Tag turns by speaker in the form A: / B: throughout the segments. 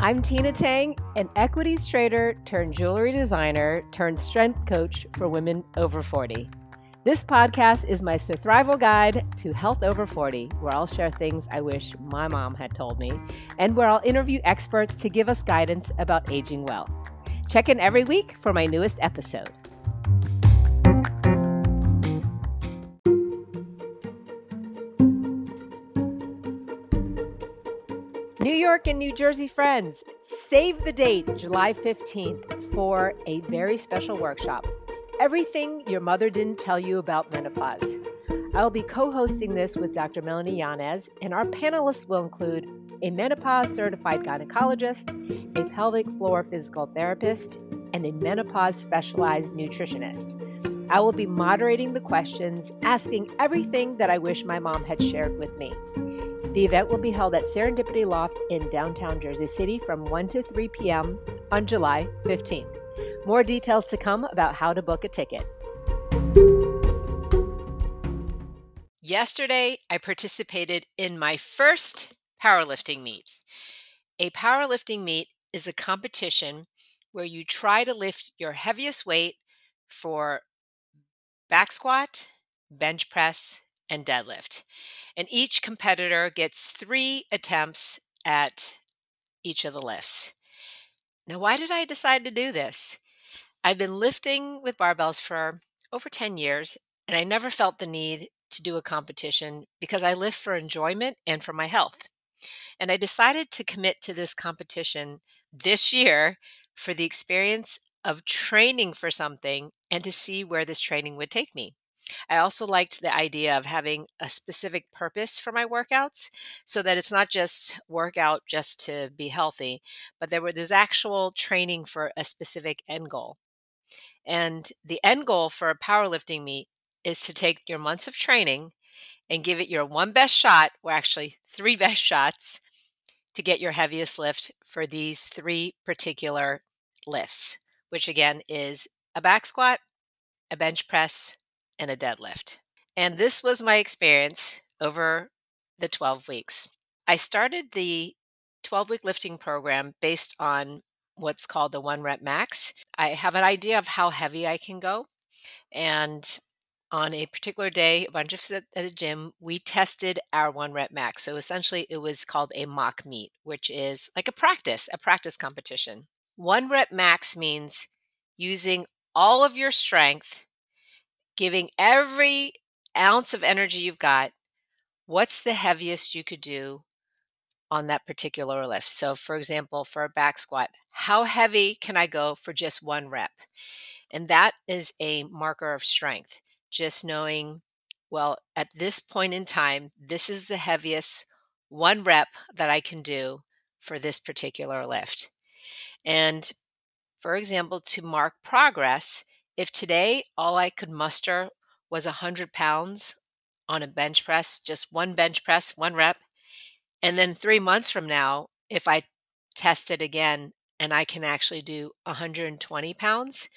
A: I'm Tina Tang, an equities trader turned jewelry designer turned strength coach for women over 40. This podcast is my survival guide to health over 40, where I'll share things I wish my mom had told me, and where I'll interview experts to give us guidance about aging well. Check in every week for my newest episode. New York and New Jersey friends, save the date, July 15th, for a very special workshop Everything Your Mother Didn't Tell You About Menopause. I will be co hosting this with Dr. Melanie Yanez, and our panelists will include a menopause certified gynecologist, a pelvic floor physical therapist, and a menopause specialized nutritionist. I will be moderating the questions, asking everything that I wish my mom had shared with me. The event will be held at Serendipity Loft in downtown Jersey City from 1 to 3 p.m. on July 15th. More details to come about how to book a ticket. Yesterday, I participated in my first powerlifting meet. A powerlifting meet is a competition where you try to lift your heaviest weight for back squat, bench press, and deadlift. And each competitor gets three attempts at each of the lifts. Now, why did I decide to do this? I've been lifting with barbells for over 10 years, and I never felt the need to do a competition because I lift for enjoyment and for my health. And I decided to commit to this competition this year for the experience of training for something and to see where this training would take me. I also liked the idea of having a specific purpose for my workouts so that it's not just workout just to be healthy, but there were there's actual training for a specific end goal. And the end goal for a powerlifting meet is to take your months of training and give it your one best shot, or actually three best shots, to get your heaviest lift for these three particular lifts, which again is a back squat, a bench press, and a deadlift. And this was my experience over the 12 weeks. I started the 12 week lifting program based on what's called the one rep max. I have an idea of how heavy I can go. And on a particular day, a bunch of us at the gym, we tested our one rep max. So essentially, it was called a mock meet, which is like a practice, a practice competition. One rep max means using all of your strength giving every ounce of energy you've got, what's the heaviest you could do on that particular lift? So, for example, for a back squat, how heavy can I go for just one rep? And that is a marker of strength. Just knowing, well, at this point in time, this is the heaviest one rep that I can do for this particular lift. And for example, to mark progress, if today all I could muster was 100 pounds on a bench press, just one bench press, one rep, and then three months from now, if I test it again and I can actually do 120 pounds,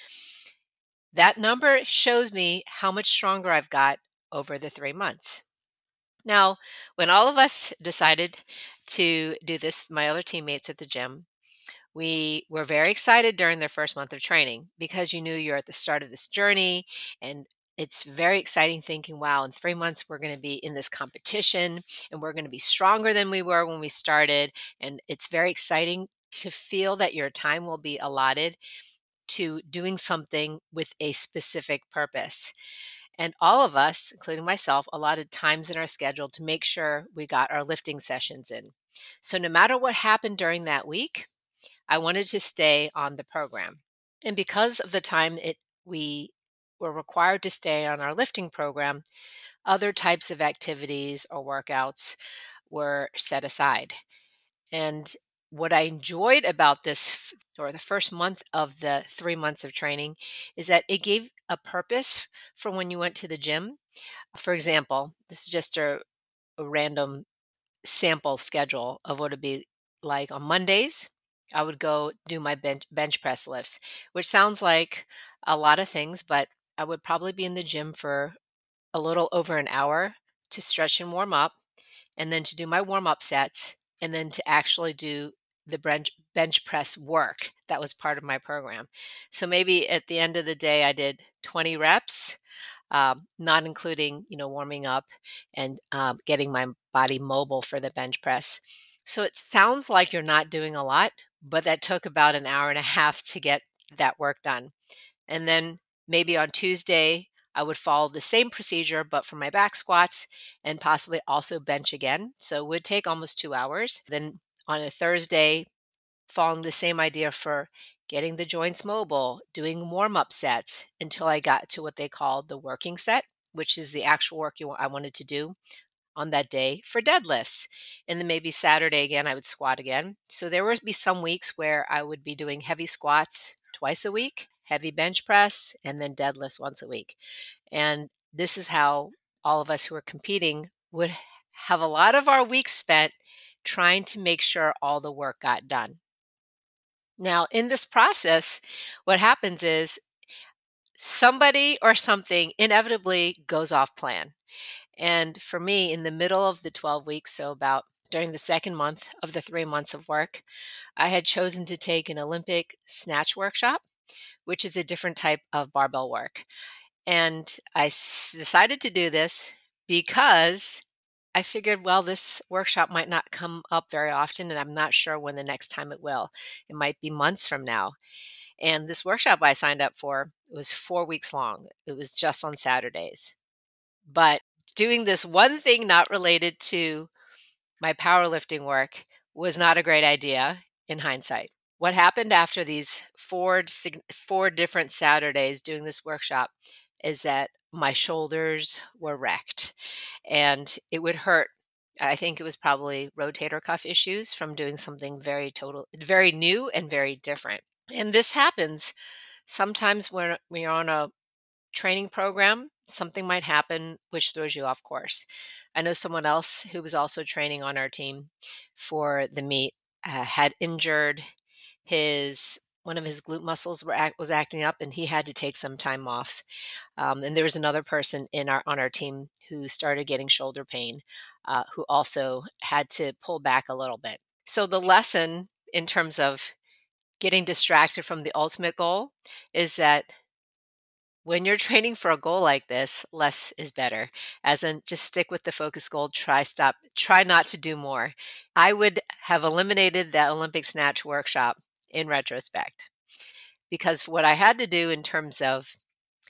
A: that number shows me how much stronger I've got over the three months. Now, when all of us decided to do this, my other teammates at the gym, we were very excited during their first month of training because you knew you're at the start of this journey and it's very exciting thinking, wow, in three months we're going to be in this competition and we're going to be stronger than we were when we started. And it's very exciting to feel that your time will be allotted to doing something with a specific purpose. And all of us, including myself, allotted times in our schedule to make sure we got our lifting sessions in. So no matter what happened during that week, I wanted to stay on the program. And because of the time it we were required to stay on our lifting program, other types of activities or workouts were set aside. And what I enjoyed about this, or the first month of the three months of training, is that it gave a purpose for when you went to the gym. For example, this is just a, a random sample schedule of what it'd be like on Mondays. I would go do my bench, bench press lifts, which sounds like a lot of things, but I would probably be in the gym for a little over an hour to stretch and warm up, and then to do my warm up sets, and then to actually do the bench bench press work that was part of my program. So maybe at the end of the day, I did 20 reps, um, not including you know warming up and um, getting my body mobile for the bench press. So it sounds like you're not doing a lot, but that took about an hour and a half to get that work done. And then maybe on Tuesday, I would follow the same procedure, but for my back squats and possibly also bench again. So it would take almost two hours. Then on a Thursday, following the same idea for getting the joints mobile, doing warm up sets until I got to what they called the working set, which is the actual work you, I wanted to do on that day for deadlifts. And then maybe Saturday again, I would squat again. So there would be some weeks where I would be doing heavy squats twice a week, heavy bench press, and then deadlifts once a week. And this is how all of us who are competing would have a lot of our weeks spent trying to make sure all the work got done. Now, in this process, what happens is somebody or something inevitably goes off plan. And for me, in the middle of the 12 weeks, so about during the second month of the three months of work, I had chosen to take an Olympic snatch workshop, which is a different type of barbell work. And I s- decided to do this because I figured, well, this workshop might not come up very often, and I'm not sure when the next time it will. It might be months from now. And this workshop I signed up for was four weeks long. It was just on Saturdays. But doing this one thing not related to my powerlifting work was not a great idea in hindsight. What happened after these four four different Saturdays doing this workshop is that my shoulders were wrecked and it would hurt I think it was probably rotator cuff issues from doing something very total very new and very different. And this happens sometimes when we are on a training program, something might happen which throws you off course. I know someone else who was also training on our team for the meet uh, had injured his one of his glute muscles were act, was acting up and he had to take some time off um, and there was another person in our on our team who started getting shoulder pain uh, who also had to pull back a little bit so the lesson in terms of getting distracted from the ultimate goal is that when you're training for a goal like this, less is better. As in, just stick with the focus goal, try stop, try not to do more. I would have eliminated that Olympic snatch workshop in retrospect because what I had to do in terms of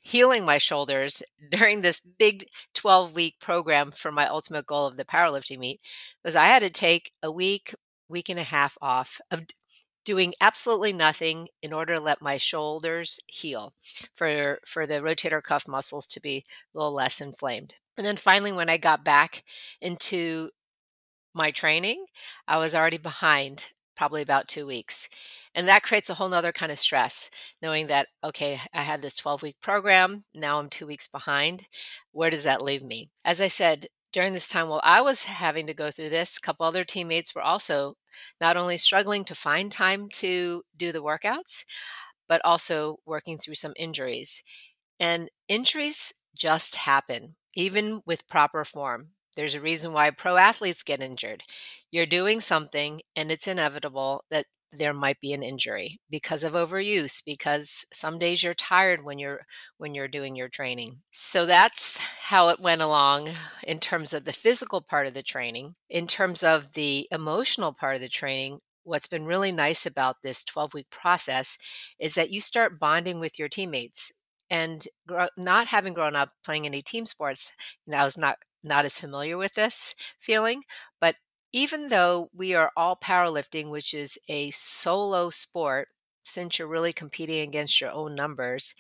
A: healing my shoulders during this big 12 week program for my ultimate goal of the powerlifting meet was I had to take a week, week and a half off of doing absolutely nothing in order to let my shoulders heal for for the rotator cuff muscles to be a little less inflamed. And then finally when I got back into my training, I was already behind probably about 2 weeks. And that creates a whole nother kind of stress, knowing that, okay, I had this 12 week program. Now I'm two weeks behind. Where does that leave me? As I said, during this time while I was having to go through this, a couple other teammates were also not only struggling to find time to do the workouts, but also working through some injuries. And injuries just happen, even with proper form. There's a reason why pro athletes get injured. You're doing something, and it's inevitable that there might be an injury because of overuse because some days you're tired when you're when you're doing your training. So that's how it went along in terms of the physical part of the training. In terms of the emotional part of the training what's been really nice about this 12 week process is that you start bonding with your teammates. And not having grown up playing any team sports you know, i was not not as familiar with this feeling but even though we are all powerlifting, which is a solo sport, since you're really competing against your own numbers,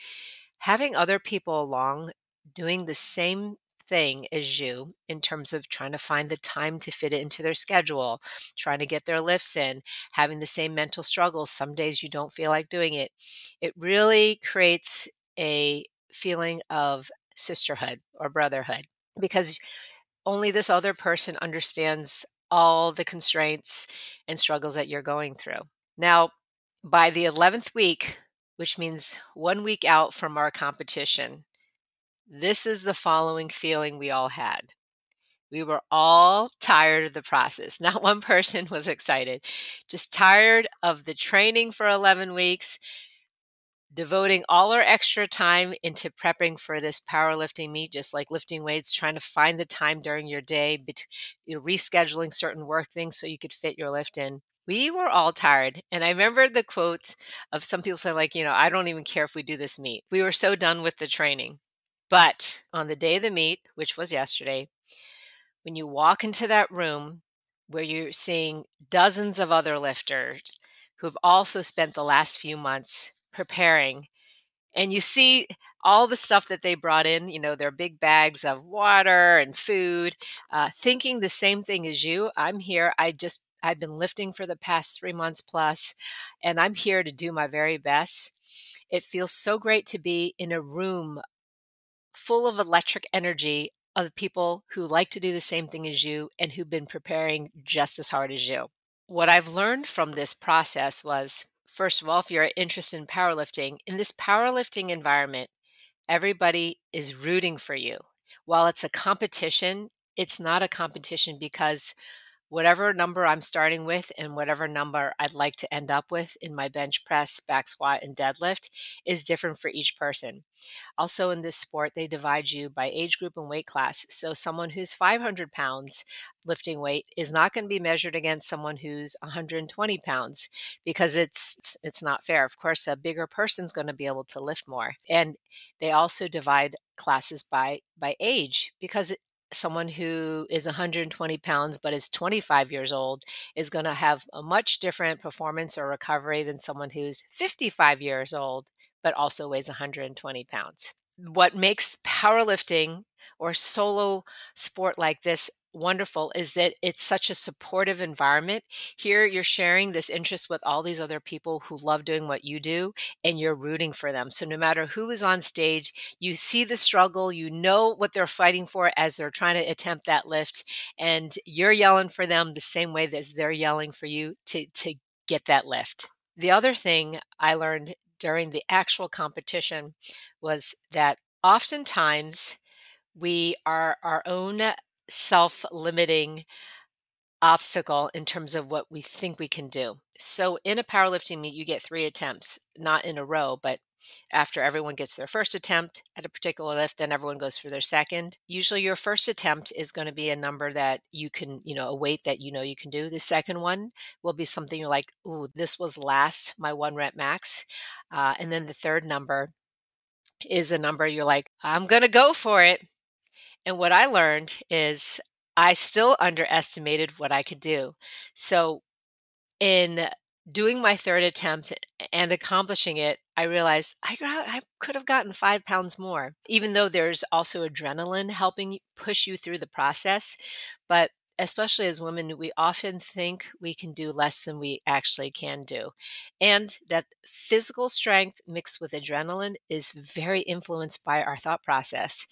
A: having other people along doing the same thing as you in terms of trying to find the time to fit it into their schedule, trying to get their lifts in, having the same mental struggles. Some days you don't feel like doing it. It really creates a feeling of sisterhood or brotherhood because only this other person understands all the constraints and struggles that you're going through. Now, by the 11th week, which means one week out from our competition, this is the following feeling we all had. We were all tired of the process. Not one person was excited, just tired of the training for 11 weeks, devoting all our extra time into prepping for this powerlifting meet, just like lifting weights, trying to find the time during your day, you know, rescheduling certain work things so you could fit your lift in. We were all tired. And I remember the quote of some people saying, like, you know, I don't even care if we do this meet. We were so done with the training. But on the day of the meet, which was yesterday, when you walk into that room where you're seeing dozens of other lifters who've also spent the last few months preparing and you see all the stuff that they brought in you know their big bags of water and food uh, thinking the same thing as you i'm here i just i've been lifting for the past three months plus and i'm here to do my very best. It feels so great to be in a room full of electric energy of people who like to do the same thing as you and who've been preparing just as hard as you. What i've learned from this process was first of all, if you're interested in powerlifting, in this powerlifting environment, everybody is rooting for you. While it's a competition, it's not a competition because whatever number I'm starting with and whatever number I'd like to end up with in my bench press, back squat, and deadlift is different for each person. Also, in this sport, they divide you by age group and weight class. So, someone who's 500 pounds lifting weight is not going to be measured against someone who's 120 pounds because it's it's not fair. Of course, a bigger person's going to be able to lift more, and they also divide classes by by age because someone who is 120 pounds but is 25 years old is going to have a much different performance or recovery than someone who's 55 years old but also weighs 120 pounds. What makes powerlifting or solo sport like this wonderful is that it's such a supportive environment. Here, you're sharing this interest with all these other people who love doing what you do, and you're rooting for them. So, no matter who is on stage, you see the struggle, you know what they're fighting for as they're trying to attempt that lift, and you're yelling for them the same way that they're yelling for you to, to get that lift. The other thing I learned during the actual competition was that oftentimes we are our own self limiting obstacle in terms of what we think we can do. So in a powerlifting meet, you get three attempts, not in a row, but after everyone gets their first attempt at a particular lift, then everyone goes for their second. Usually your first attempt is going to be a number that you can, you know, a weight that you know you can do. The second one will be something you're like, ooh, this was last, my one rep max. Uh, and then the third number is a number you're like, I'm going to go for it. And what I learned is I still underestimated what I could do. So, in doing my third attempt and accomplishing it, I realized I, I could have gotten five pounds more, even though there's also adrenaline helping push you through the process. But especially as women, we often think we can do less than we actually can do. And that physical strength mixed with adrenaline is very influenced by our thought process.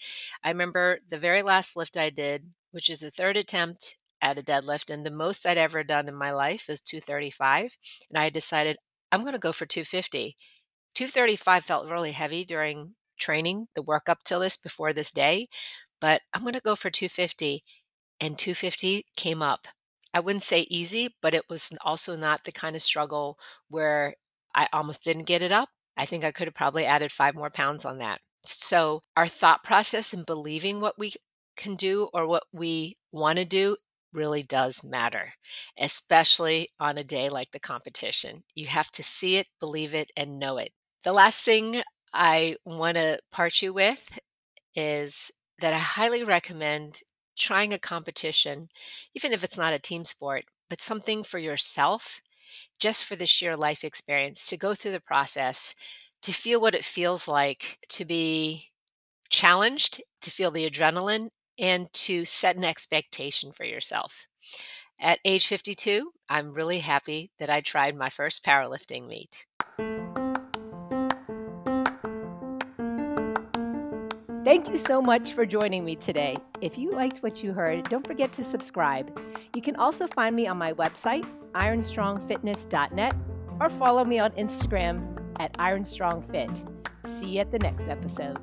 A: I remember the very last lift I did, which is the third attempt at a deadlift, and the most I'd ever done in my life is 235. And I decided I'm going to go for 250. 235 felt really heavy during training, the work up till this before this day, but I'm going to go for 250 and 250 came up. I wouldn't say easy, but it was also not the kind of struggle where I almost didn't get it up. I think I could have probably added five more pounds on that. So, our thought process and believing what we can do or what we want to do really does matter, especially on a day like the competition. You have to see it, believe it, and know it. The last thing I want to part you with is that I highly recommend trying a competition, even if it's not a team sport, but something for yourself, just for the sheer life experience, to go through the process, to feel what it feels like to be challenged, to feel the adrenaline, and to set an expectation for yourself. At age 52, I'm really happy that I tried my first powerlifting meet. Thank you so much for joining me today. If you liked what you heard, don't forget to subscribe. You can also find me on my website, ironstrongfitness.net, or follow me on Instagram at ironstrongfit. See you at the next episode.